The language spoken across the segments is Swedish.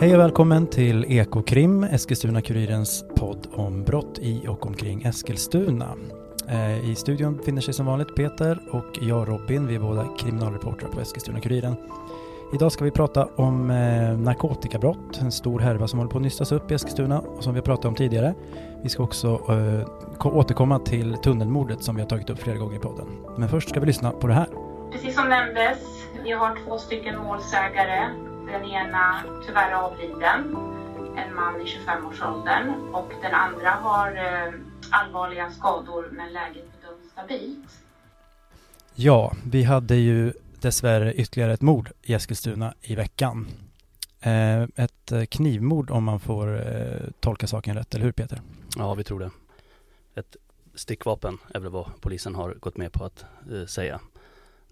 Hej och välkommen till Ekokrim, Eskilstuna-Kurirens podd om brott i och omkring Eskilstuna. Eh, I studion befinner sig som vanligt Peter och jag Robin, vi är båda kriminalreportrar på Eskilstuna-Kuriren. Idag ska vi prata om eh, narkotikabrott, en stor härva som håller på att nystas upp i Eskilstuna och som vi har pratat om tidigare. Vi ska också eh, återkomma till tunnelmordet som vi har tagit upp flera gånger i podden. Men först ska vi lyssna på det här. Precis som nämndes, vi har två stycken målsägare. Den ena tyvärr avliden, en man i 25-årsåldern och den andra har eh, allvarliga skador men läget bedöms stabilt. Ja, vi hade ju dessvärre ytterligare ett mord i Eskilstuna i veckan. Eh, ett eh, knivmord om man får tolka saken rätt, eller hur Peter? Ja, vi tror det. Ett stickvapen är väl vad polisen har gått med på att säga.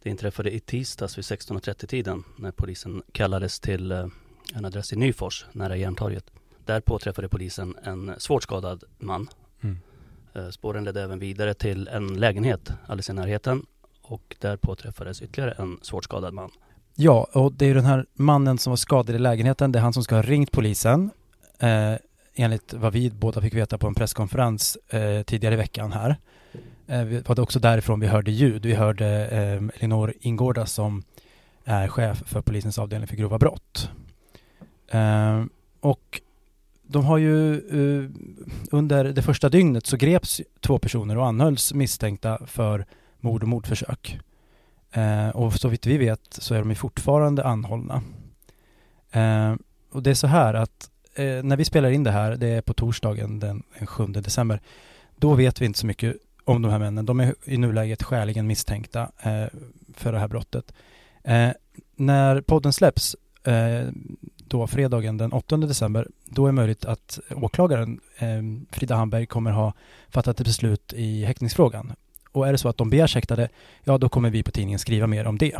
Det inträffade i tisdags vid 16.30-tiden när polisen kallades till eh, en adress i Nyfors nära Järntorget. Där påträffade polisen en svårt skadad man. Mm. Eh, spåren ledde även vidare till en lägenhet alldeles i närheten och där påträffades ytterligare en svårt skadad man. Ja, och det är den här mannen som var skadad i lägenheten. Det är han som ska ha ringt polisen. Eh, enligt vad vi båda fick veta på en presskonferens eh, tidigare i veckan här. Eh, det var också därifrån vi hörde ljud. Vi hörde eh, Elinor Ingårda som är chef för polisens avdelning för grova brott. Eh, och de har ju eh, under det första dygnet så greps två personer och anhölls misstänkta för mord och mordförsök. Eh, och så vitt vi vet så är de fortfarande anhållna. Eh, och det är så här att eh, när vi spelar in det här, det är på torsdagen den 7 december, då vet vi inte så mycket om de här männen. De är i nuläget skäligen misstänkta eh, för det här brottet. Eh, när podden släpps, eh, då fredagen den 8 december, då är möjligt att åklagaren eh, Frida Hamberg kommer ha fattat ett beslut i häktningsfrågan och är det så att de begärs häktade, ja då kommer vi på tidningen skriva mer om det.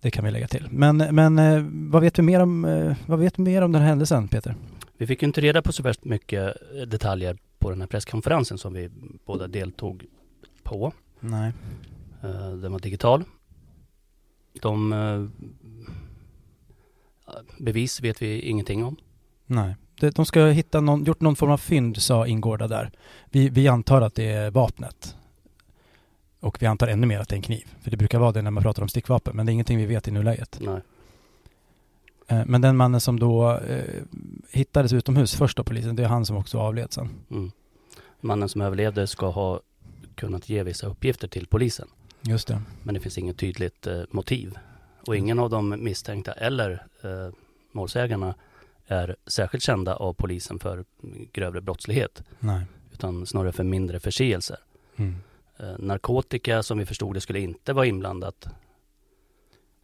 Det kan vi lägga till. Men, men eh, vad, vet vi mer om, eh, vad vet vi mer om den här händelsen, Peter? Vi fick inte reda på så värst mycket eh, detaljer på den här presskonferensen som vi båda deltog på. Nej. Eh, den var digital. De bevis vet vi ingenting om. Nej. De ska ha hittat någon, gjort någon form av fynd, sa Ingårda där. Vi, vi antar att det är vapnet. Och vi antar ännu mer att det är en kniv. För det brukar vara det när man pratar om stickvapen. Men det är ingenting vi vet i nuläget. Nej. Eh, men den mannen som då eh, hittades utomhus först av polisen, det är han som också avled sen. Mm. Mannen som överlevde ska ha kunnat ge vissa uppgifter till polisen. Just det. Men det finns inget tydligt eh, motiv. Och ingen av de misstänkta eller eh, målsägarna är särskilt kända av polisen för grövre brottslighet. Nej. Utan snarare för mindre förseelser. Mm. Eh, narkotika som vi förstod det skulle inte vara inblandat.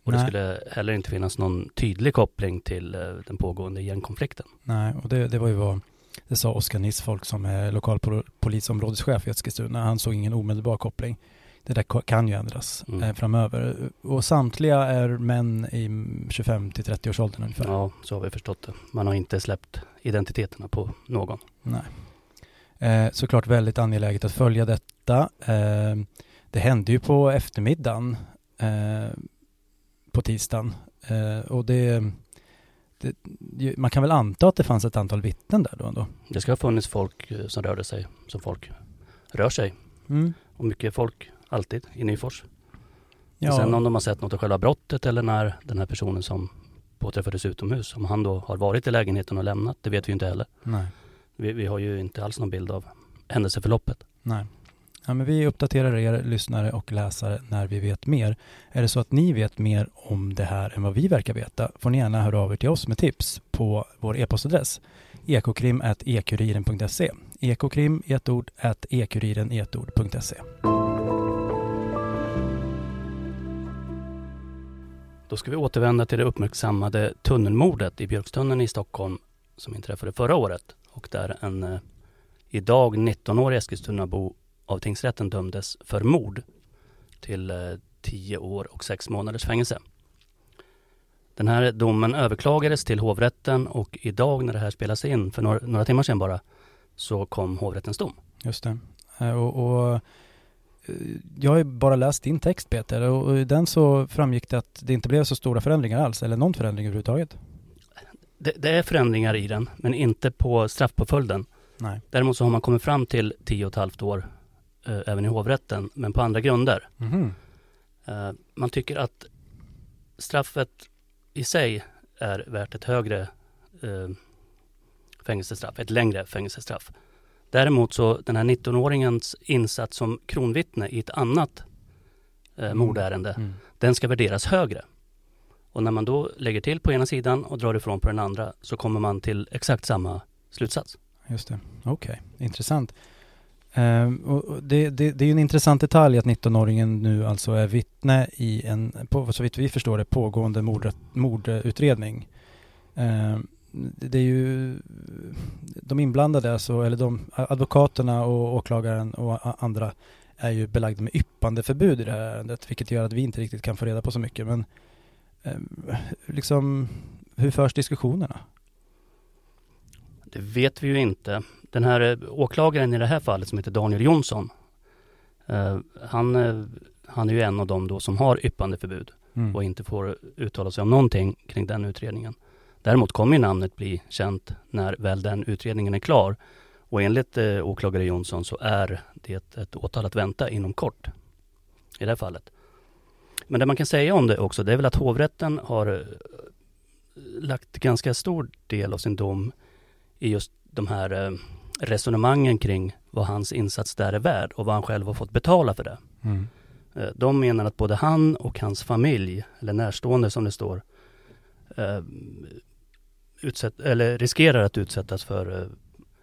Och Nej. det skulle heller inte finnas någon tydlig koppling till eh, den pågående gängkonflikten. Nej, och det, det var ju vad det sa Oskar Nissfolk som är lokalpolisområdeschef i Eskilstuna. Han såg ingen omedelbar koppling. Det där kan ju ändras mm. eh, framöver. Och samtliga är män i 25 till 30 års åldern ungefär. Ja, så har vi förstått det. Man har inte släppt identiteterna på någon. Nej. Eh, såklart väldigt angeläget att följa detta. Eh, det hände ju på eftermiddagen eh, på tisdagen eh, och det, det, man kan väl anta att det fanns ett antal vittnen där då ändå? Det ska ha funnits folk eh, som rörde sig som folk rör sig. Mm. Och mycket folk alltid i Nyfors. Ja. Sen om de har sett något av själva brottet eller när den här personen som påträffades utomhus, om han då har varit i lägenheten och lämnat, det vet vi inte heller. Nej. Vi, vi har ju inte alls någon bild av händelseförloppet. Nej. Ja, men vi uppdaterar er lyssnare och läsare när vi vet mer. Är det så att ni vet mer om det här än vad vi verkar veta får ni gärna höra av er till oss med tips på vår e-postadress ekokrim.ekuriren.se ekokrim i ett ord, at ekuriren i ett ord.se Då ska vi återvända till det uppmärksammade tunnelmordet i Björkstunneln i Stockholm som inträffade förra året och där en eh, idag 19-årig Eskilstunabo av tingsrätten dömdes för mord till eh, 10 år och 6 månaders fängelse. Den här domen överklagades till hovrätten och idag när det här spelas in, för några, några timmar sedan bara, så kom hovrättens dom. Just det. Eh, och, och eh, jag har ju bara läst din text Peter och i den så framgick det att det inte blev så stora förändringar alls, eller någon förändring överhuvudtaget. det, det är förändringar i den, men inte på straffpåföljden. Nej. Däremot så har man kommit fram till 10 och ett halvt år eh, även i hovrätten, men på andra grunder. Mhm. Eh, man tycker att straffet i sig är värt ett högre eh, fängelsestraff, ett längre fängelsestraff. Däremot så den här 19-åringens insats som kronvittne i ett annat eh, mordärende, Mm. den ska värderas högre. Och när man då lägger till på ena sidan och drar ifrån på den andra så kommer man till exakt samma slutsats. Just det. Okej, intressant. Ehm, och det, det, det är ju en intressant detalj att 19-åringen nu alltså är vittne i en, på, så vitt vi förstår det, pågående mord, mordutredning. Ehm, det är ju de inblandade, alltså, eller de advokaterna och åklagaren och a- andra är ju belagda med yppande förbud i det här ärendet, vilket gör att vi inte riktigt kan få reda på så mycket. Men ehm, liksom, hur förs diskussionerna? Det vet vi ju inte. Den här eh, åklagaren i det här fallet som heter Daniel Jonsson, eh, han, eh, han är ju en av dem då som har yppandeförbud Mm. och inte får uttala sig om någonting kring den utredningen. Däremot kommer ju namnet bli känt när väl den utredningen är klar. Och enligt eh, åklagare Jonsson så är det ett åtal att vänta inom kort i det här fallet. Men det man kan säga om det också, det är väl att hovrätten har lagt ganska stor del av sin dom i just de här eh, resonemangen kring vad hans insats där är värd och vad han själv har fått betala för det. Mm. Eh, De menar att både han och hans familj, eller närstående som det står, eh, utsätt, eller riskerar att utsättas för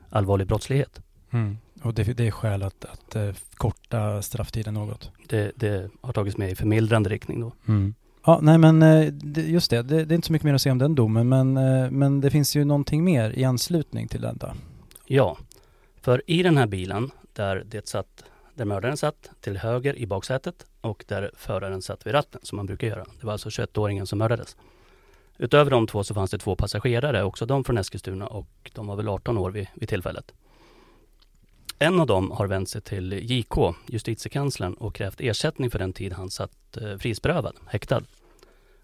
allvarlig brottslighet. Mm. Och det, det är skäl att, att korta strafftiden något. Det, det har tagits med i förmildrande riktning då. Ja, nej men eh, just det, det, det är inte så mycket mer att säga om den domen, men, eh, men det finns ju någonting mer i anslutning till detta. Ja, för i den här bilen där det satt, där mördaren satt till höger i baksätet och där föraren satt vid ratten som man brukar göra. Det var alltså 21-åringen som mördades. Utöver de två så fanns det två passagerare, också de från Eskilstuna och de var väl 18 år vid, vid tillfället. En av dem har vänt sig till JK, justitiekanslern, och krävt ersättning för den tid han satt eh, frihetsberövad, häktad.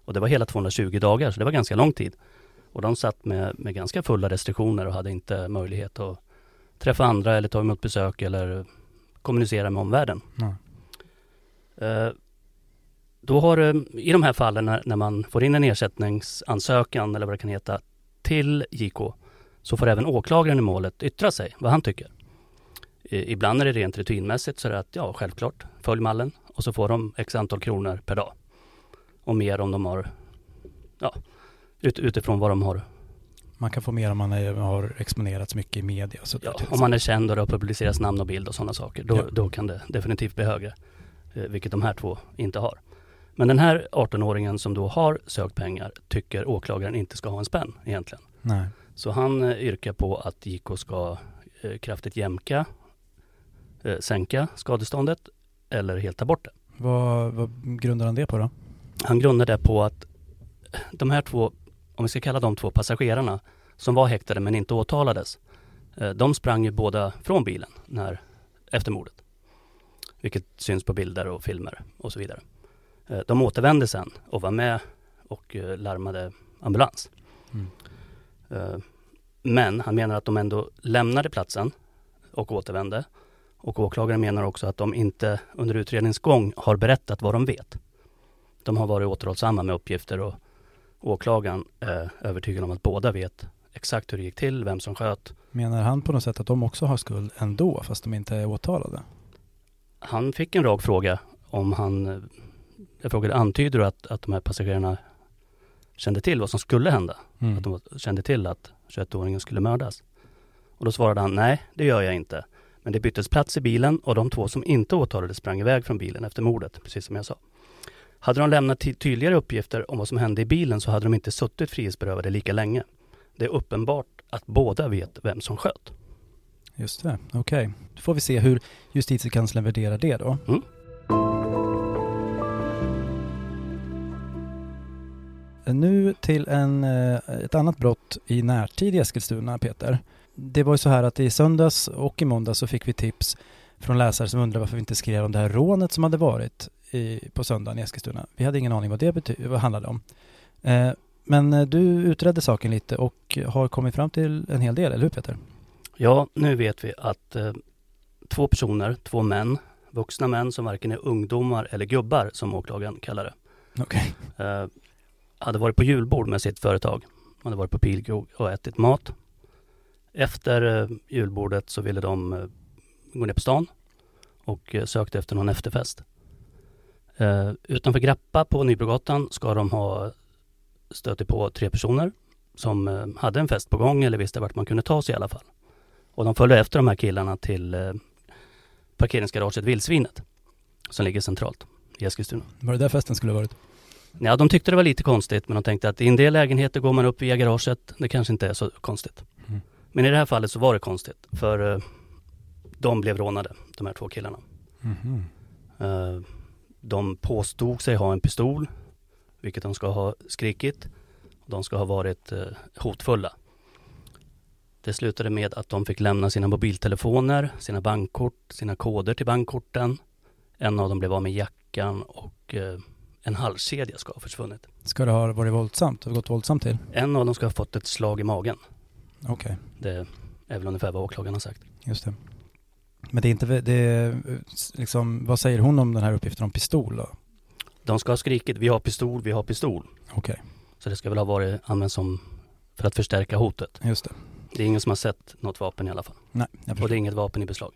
Och det var hela 220 dagar, så det var ganska lång tid. Och de satt med, med ganska fulla restriktioner och hade inte möjlighet att träffa andra eller ta emot besök eller kommunicera med omvärlden. Eh, Då har eh, i de här fallen när, när man får in en ersättningsansökan eller vad det kan heta till JK så får även åklagaren i målet yttra sig vad han tycker. I- Ibland är det rent rutinmässigt så är det att ja, självklart, följ mallen och så får de x antal kronor per dag. Och mer om de har, ja, ut, utifrån vad de har Man kan få mer om man är, har exponerats mycket i media. Så Ja, om man är känd och det har publicerats namn och bild och sådana saker, då, Ja. då kan det definitivt bli högre. Eh, vilket de här två inte har. Men den här 18-åringen som då har sökt pengar tycker åklagaren inte ska ha en spänn egentligen. Nej. Så han eh, yrkar på att JK ska eh, kraftigt jämka, eh, sänka skadeståndet eller helt ta bort det. Vad, vad grundar han det på då? Han grundar det på att de här två, om vi ska kalla de två passagerarna, som var häktade men inte åtalades, eh, de sprang ju båda från bilen när, efter mordet. Vilket syns på bilder och filmer och så vidare. Eh, De återvände sen och var med och eh, larmade ambulans. Mm. Men han menar att de ändå lämnade platsen och återvände. Och åklagaren menar också att de inte under utredningens gång har berättat vad de vet. De har varit återhållsamma med uppgifter och åklagaren är övertygad om att båda vet exakt hur det gick till, vem som sköt. Menar han på något sätt att de också har skuld ändå, fast de inte är åtalade? Han fick en rak fråga om han, eh, jag frågade antyder du att, att de här passagerarna kände till vad som skulle hända? Mm. Att de kände till att 21-åringen skulle mördas? Och då svarade han, nej det gör jag inte. Men det byttes plats i bilen och de två som inte åtalades sprang iväg från bilen efter mordet, precis som jag sa. Hade de lämnat ty- tydligare uppgifter om vad som hände i bilen så hade de inte suttit frihetsberövade lika länge. Det är uppenbart att båda vet vem som sköt. Just det, okej. Då får vi se hur justitiekanslern värderar det då. Mm. Nu till en, eh, ett annat brott i närtid i Eskilstuna, Peter. Det var ju så här att i söndags och i måndag så fick vi tips från läsare som undrade varför vi inte skrev om det här rånet som hade varit i, på söndagen i Eskilstuna. Vi hade ingen aning vad det bety- vad handlade om. Eh, men eh, du utredde saken lite och har kommit fram till en hel del, eller hur Peter? Ja, nu vet vi att eh, två personer, två män, vuxna män som varken är ungdomar eller gubbar som åklagaren kallar det. Okej. Eh, hade varit på julbord med sitt företag. De hade varit på pilkrog och ätit mat. Efter eh, julbordet så ville de eh, gå ner på stan och sökte efter någon efterfest. Eh, utanför Grappa på Nybrogatan ska de ha stötit på tre personer som eh, hade en fest på gång eller visste vart man kunde ta sig i alla fall. Och de följde efter de här killarna till eh, parkeringsgaraget Vildsvinet som ligger centralt i Eskilstuna. Var det där festen skulle ha varit? Ja, de tyckte det var lite konstigt men de tänkte att i en del lägenheter går man upp via garaget. Det kanske inte är så konstigt. Mm. Men i det här fallet så var det konstigt för de blev rånade, de här två killarna. Mhm. De påstod sig ha en pistol, vilket de ska ha skrikit. De ska ha varit eh, hotfulla. Det slutade med att de fick lämna sina mobiltelefoner, sina bankkort, sina koder till bankkorten. En av dem blev av med jackan och eh, en halskedja ska ha försvunnit. Ska det ha varit våldsamt? Har det gått våldsamt till? En av dem ska ha fått ett slag i magen. Okej, Det är väl ungefär vad åklagaren har sagt. just det. Men det är inte, det är, liksom, vad säger hon om den här uppgiften om pistol då? De ska ha skrikit vi har pistol, vi har pistol. Okej, Så det ska väl ha varit använt som för att förstärka hotet. just det. Det är ingen som har sett något vapen i alla fall. Nej, Och det är inget vapen i beslag.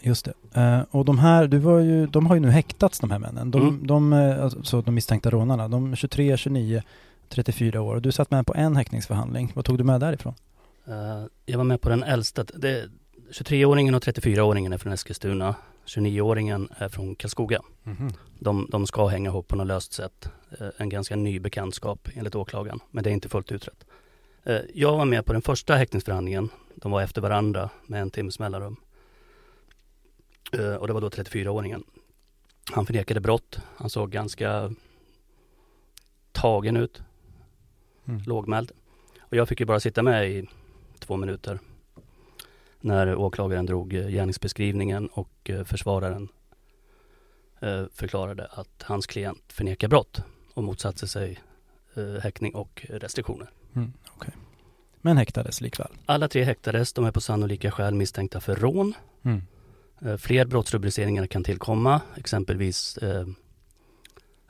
Just det. Eh, och de här, du var ju, de har ju nu häktats de här männen. De, Mm. de, eh, alltså, de misstänkta rånarna. De är 23, 29, 34 år. Du satt med på en häktningsförhandling. Vad tog du med därifrån? Eh, jag var med på den äldsta. Det, 23-åringen och 34-åringen är från Eskilstuna. 29-åringen är från Karlskoga. De, de ska hänga ihop på något löst sätt. Eh, en ganska ny bekantskap enligt åklagaren. Men det är inte fullt utrett. Eh, jag var med på den första häktningsförhandlingen. De var efter varandra med en timmes mellanrum. Eh, och det var då 34-åringen. Han förnekade brott. Han såg ganska tagen ut. Mm. lågmäld. Och jag fick ju bara sitta med i två minuter när åklagaren drog eh, gärningsbeskrivningen och eh, försvararen eh, förklarade att hans klient förnekar brott och motsatte sig häktning och restriktioner. Mm, okej. Men häktades likväl. Alla tre häktades, de är på sannolika skäl misstänkta för rån. Mm. Fler brottsrubriceringar kan tillkomma, exempelvis eh,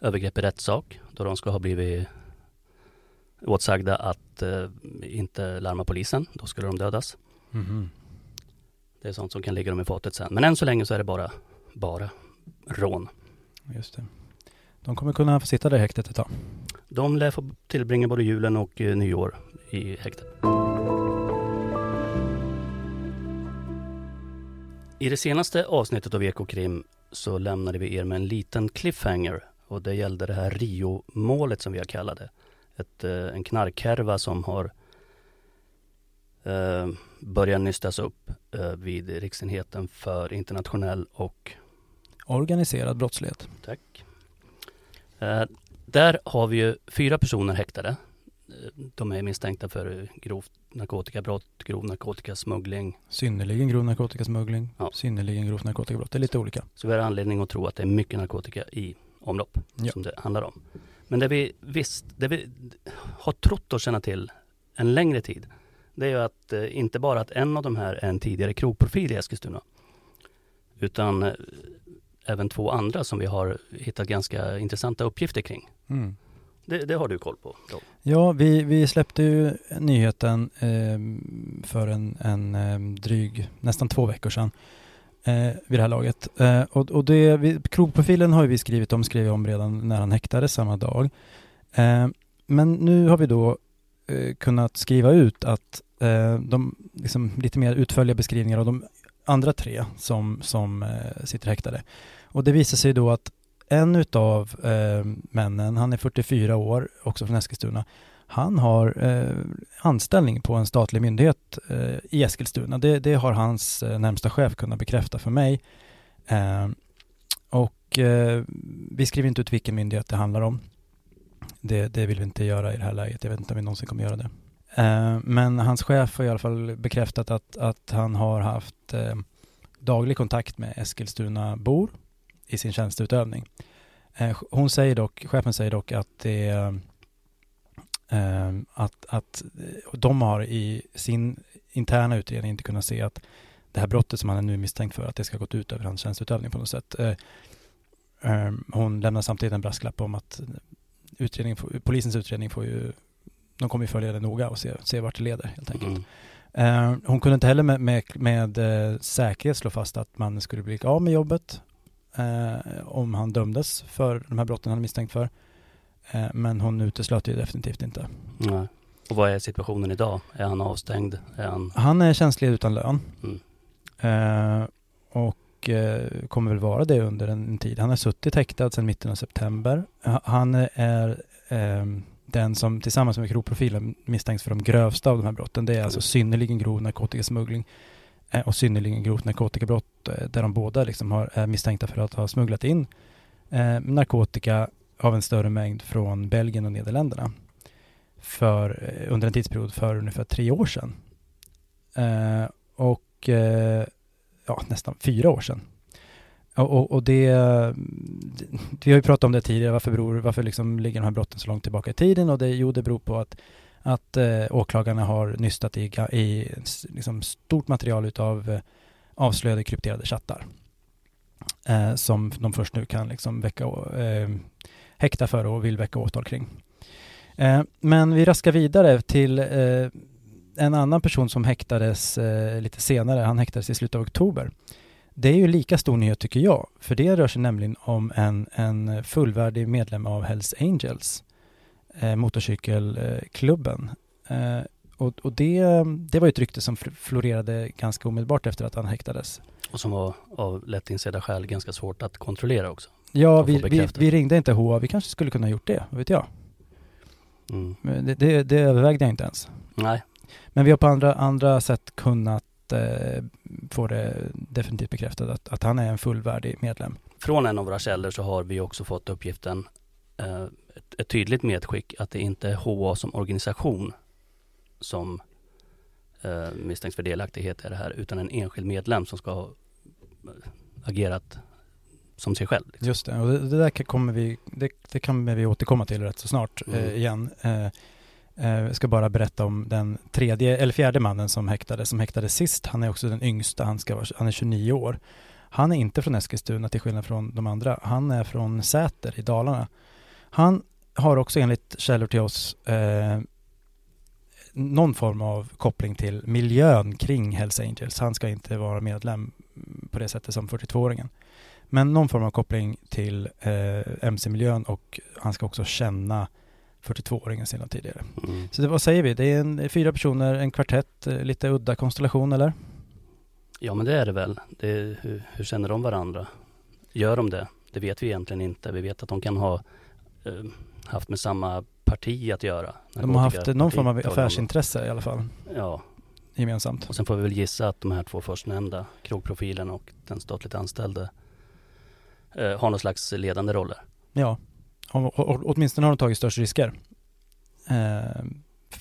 övergrepp i rättssak, då de ska ha blivit åtsagda att eh, inte larma polisen, då skulle de dödas. Mhm. Det är sånt som kan ligga dem i fatet sen. Men än så länge så är det bara, bara rån. Just det. De kommer kunna få sitta där i häktet ett tag. De lär få tillbringa både julen och eh, nyår i häktet. I det senaste avsnittet av Ekokrim så lämnade vi er med en liten cliffhanger och det gällde det här Rio-målet som vi har kallat det. Ett, eh, en knarkhärva som har eh, börjat nystas upp eh, vid Riksenheten för internationell och Organiserad brottslighet. Tack. Eh, där har vi ju fyra personer häktade. Eh, De är misstänkta för grovt narkotikabrott, grov narkotikasmuggling. Synnerligen grov narkotikasmuggling. Ja. Synnerligen grovt narkotikabrott. Det är lite olika. Så vi har anledning att tro att det är mycket narkotika i omlopp Ja. som det handlar om. Men det vi visst, det vi har trott och känna till en längre tid, det är ju att eh, inte bara att en av de här är en tidigare krogprofil i Eskilstuna, utan eh, även två andra som vi har hittat ganska intressanta uppgifter kring. Mm. Det, det har du koll på? Då. Ja, vi, vi släppte ju nyheten eh, för en, en eh, dryg, nästan två veckor sedan eh, vid det här laget. Eh, och och det, vi, krogprofilen har vi skrivit om, skrev om redan när han häktades samma dag. Eh, men nu har vi då eh, kunnat skriva ut att eh, de liksom, lite mer utförliga beskrivningar av de andra tre som, som eh, sitter häktade. Och det visar sig då att en utav eh, männen, han är 44 år, också från Eskilstuna. Han har eh, anställning på en statlig myndighet eh, i Eskilstuna. Det, det har hans eh, närmsta chef kunnat bekräfta för mig. Eh, och eh, vi skriver inte ut vilken myndighet det handlar om. Det, det vill vi inte göra i det här läget. Jag vet inte om vi någonsin kommer göra det. Eh, men hans chef har i alla fall bekräftat att, att han har haft eh, daglig kontakt med Eskilstuna-bor i sin tjänsteutövning. Eh, Hon säger dock, chefen säger dock att det Eh, att, att de har i sin interna utredning inte kunnat se att det här brottet som han är nu misstänkt för, att det ska gått ut över hans tjänsteutövning på något sätt. Eh, eh, hon lämnar samtidigt en brasklapp om att utredning, polisens utredning får ju, de kommer ju följa det noga och se, se vart det leder helt enkelt. Mm. Uh, hon kunde inte heller med, med, med uh, säkerhet slå fast att man skulle bli av med jobbet uh, om han dömdes för de här brotten han är misstänkt för. men hon uteslöt det definitivt inte. Nej. Och vad är situationen idag? Är han avstängd? Är han... han är känslig utan lön. Mm. och Eh, kommer väl vara det under en tid. Han har suttit häktad sedan mitten av september. Han är ehm, den som tillsammans med grovprofilen misstänks för de grövsta av de här brotten. Det är alltså synnerligen grov narkotikasmuggling eh, och synnerligen grovt narkotikabrott eh, där de båda liksom har, är misstänkta för att ha smugglat in narkotika av en större mängd från Belgien och Nederländerna för, under en tidsperiod för ungefär tre år sedan. och ja, nästan fyra år sedan. Och, och det, vi har ju pratat om det tidigare, varför, beror, varför liksom ligger de här brotten så långt tillbaka i tiden? Och det, jo, det beror på att, att eh, åklagarna har nystat i, i liksom stort material utav eh, avslöjade krypterade chattar. Eh, som de först nu kan liksom väcka, eh, häkta för och vill väcka åtal kring. Eh, men vi raskar vidare till eh, en annan person som häktades eh, lite senare. Han häktades i slutet av oktober. Det är ju lika stor nyhet tycker jag, för det rör sig nämligen om en, en fullvärdig medlem av Hells Angels, eh, motorcykelklubben. Eh, och, och det, det var ett rykte som florerade ganska omedelbart efter att han häktades. Och som var av lätt insedda skäl ganska svårt att kontrollera också. Ja, vi, vi, vi, ringde inte HA, vi kanske skulle kunna gjort det, vad vet jag. Mm. Det, det, det övervägde jag inte ens. Nej. Men vi har på andra, andra sätt kunnat eh, får det definitivt bekräftat att, att han är en fullvärdig medlem. Från en av våra källor så har vi också fått uppgiften, eh, ett, ett, tydligt medskick, att det inte är HA som organisation som eh, misstänks för delaktighet i det här, utan en enskild medlem som ska ha eh, agerat som sig själv. Liksom. Just det, och det, det där kommer vi, det, det kan vi återkomma till rätt så snart mm. eh, igen. Eh, Eh, jag ska bara berätta om den tredje, eller fjärde mannen som häktades, som häktades sist. Han är också den yngsta, han, ska, han är 29 år. Han är inte från Eskilstuna till skillnad från de andra. Han är från Säter i Dalarna. Han har också enligt källor till oss eh, någon form av koppling till miljön kring Hells Angels. Han ska inte vara medlem på det sättet som 42-åringen. Men någon form av koppling till eh, MC-miljön och han ska också känna 42-åringen sedan tidigare. Mm. Så det, vad säger vi? Det är en, fyra personer, en kvartett, eh, lite udda konstellation eller? Ja men det är det väl. Det är, hur, hur, känner de varandra? Gör de det? Det vet vi egentligen inte. Vi vet att de kan ha eh, haft med samma parti att göra. De har haft någon form av affärsintresse i alla fall. Ja. Gemensamt. Och sen får vi väl gissa att de här två förstnämnda, krogprofilen och den statligt anställde, eh, har någon slags ledande roller. Ja åtminstone har de tagit störst risker. Eh,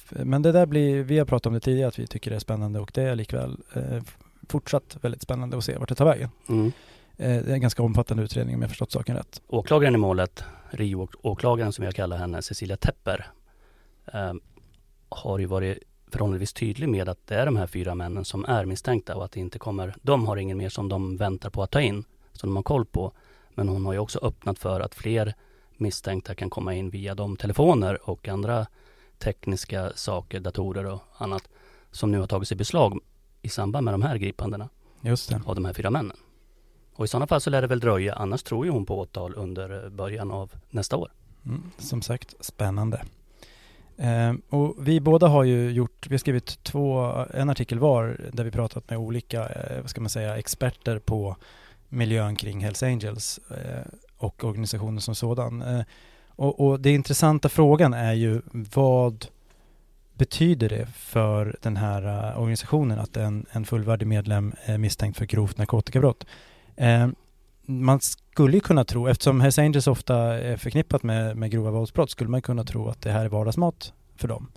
men det där blir, vi har pratat om det tidigare att vi tycker det är spännande och det är likväl eh, fortsatt väldigt spännande att se vart det tar vägen. Mm. Eh, det är en ganska omfattande utredning om jag förstått saken rätt. Åklagaren i målet, Rio-åklagaren som jag kallar henne, Cecilia Tepper, har ju varit förhållandevis tydlig med att det är de här fyra männen som är misstänkta och att det inte kommer, de har ingen mer som de väntar på att ta in, som de har koll på. Men hon har ju också öppnat för att fler misstänkta kan komma in via de telefoner och andra tekniska saker, datorer och annat som nu har tagits i beslag i samband med de här gripandena Just det. av de här fyra männen. Och i sådana fall så lär det väl dröja, annars tror ju hon på åtal under början av nästa år. Mm, som sagt, spännande. Eh, och vi båda har ju gjort, vi har skrivit två, en artikel var där vi pratat med olika, eh, vad ska man säga, experter på miljön kring Hells Angels. Eh, och organisationen som sådan. Eh, och, och det intressanta frågan är ju vad betyder det för den här uh, organisationen att en, en fullvärdig medlem är misstänkt för grovt narkotikabrott? Eh, man skulle kunna tro, eftersom Hells Angels ofta är förknippat med, med grova våldsbrott, skulle man kunna tro att det här är vardagsmat för dem.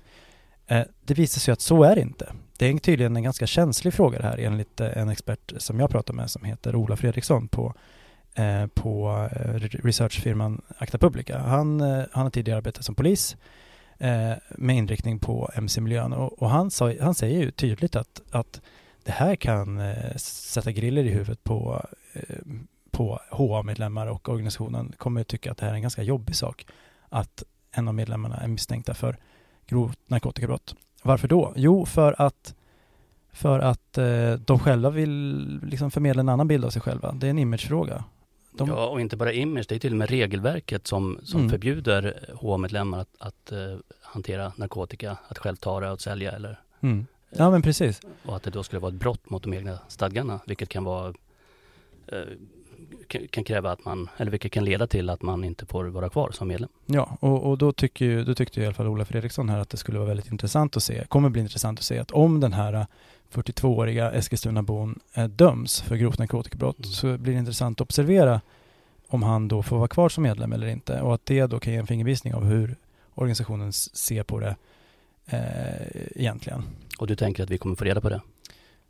Eh, det visar sig att så är det inte. Det är tydligen en ganska känslig fråga det här enligt eh, en expert som jag pratar med som heter Ola Fredriksson på Eh, på eh, researchfirman Acta Publica. Han, eh, han har tidigare arbetat som polis med inriktning på MC-miljön. Och, och han, sa, han säger ju tydligt att, att det här kan sätta griller i huvudet på, på HA-medlemmar och organisationen kommer att tycka att det här är en ganska jobbig sak. Att en av medlemmarna är misstänkta för grovt narkotikabrott. Varför då? Jo, för att för att eh, de själva vill liksom förmedla en annan bild av sig själva. Det är en imagefråga. De... Ja, och inte bara image, det är till och med regelverket som, som mm. förbjuder HA-medlemmar att, att uh, hantera narkotika, att själv ta det och sälja eller mm. Ja men precis. Och att det då skulle vara ett brott mot de egna stadgarna, vilket kan vara uh, kan kräva att man, eller vilket kan leda till att man inte får vara kvar som medlem. Ja, och, och då, tycker ju, då tyckte i alla fall Ola Fredriksson här att det skulle vara väldigt intressant att se, kommer bli intressant att se att om den här 42-åriga Eskilstunabon eh, döms för grovt narkotikabrott mm. så blir det intressant att observera om han då får vara kvar som medlem eller inte och att det då kan ge en fingervisning av hur organisationen ser på det eh, egentligen. Och du tänker att vi kommer få reda på det?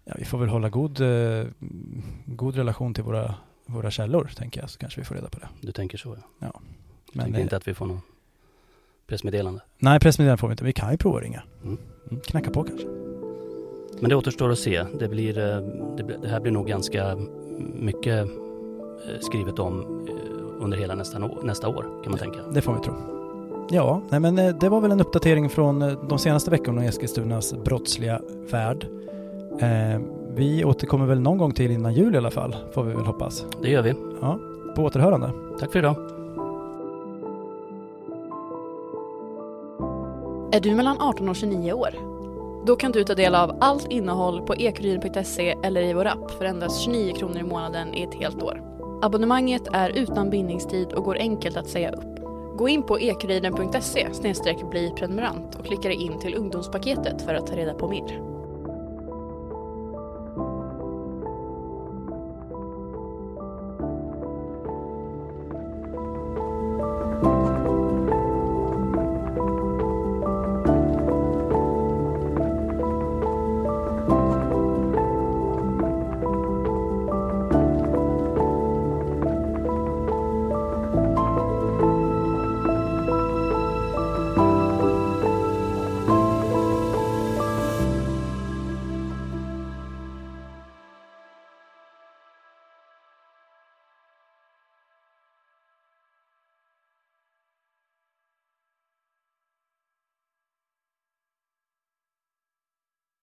Ja, vi får väl hålla god, eh, god relation till våra, våra källor, tänker jag, så kanske vi får reda på det. Du tänker så, ja. ja. Men tänker inte att vi får något pressmeddelande? Nej, pressmeddelande får vi inte. Vi kan ju prova att ringa. Mm. Mm, knacka på kanske. Men det återstår att se. Det, blir, eh, det, det här blir nog ganska mycket eh, skrivet om eh, under hela nästa, nästa år kan man tänka. Det får vi tro. Ja, nej men det var väl en uppdatering från de senaste veckorna i Eskilstunas brottsliga värld. Eh, vi återkommer väl någon gång till innan jul i alla fall, får vi väl hoppas. Det gör vi. Ja, på återhörande. Tack för idag. Är du mellan 18 och 29 år? Då kan du ta del av allt innehåll på ekuriren.se eller i vår app för endast 29 kronor i månaden i ett helt år. Abonnemanget är utan bindningstid och går enkelt att säga upp. Gå in på ekuriren.se bli prenumerant och klicka dig in till ungdomspaketet för att ta reda på mer.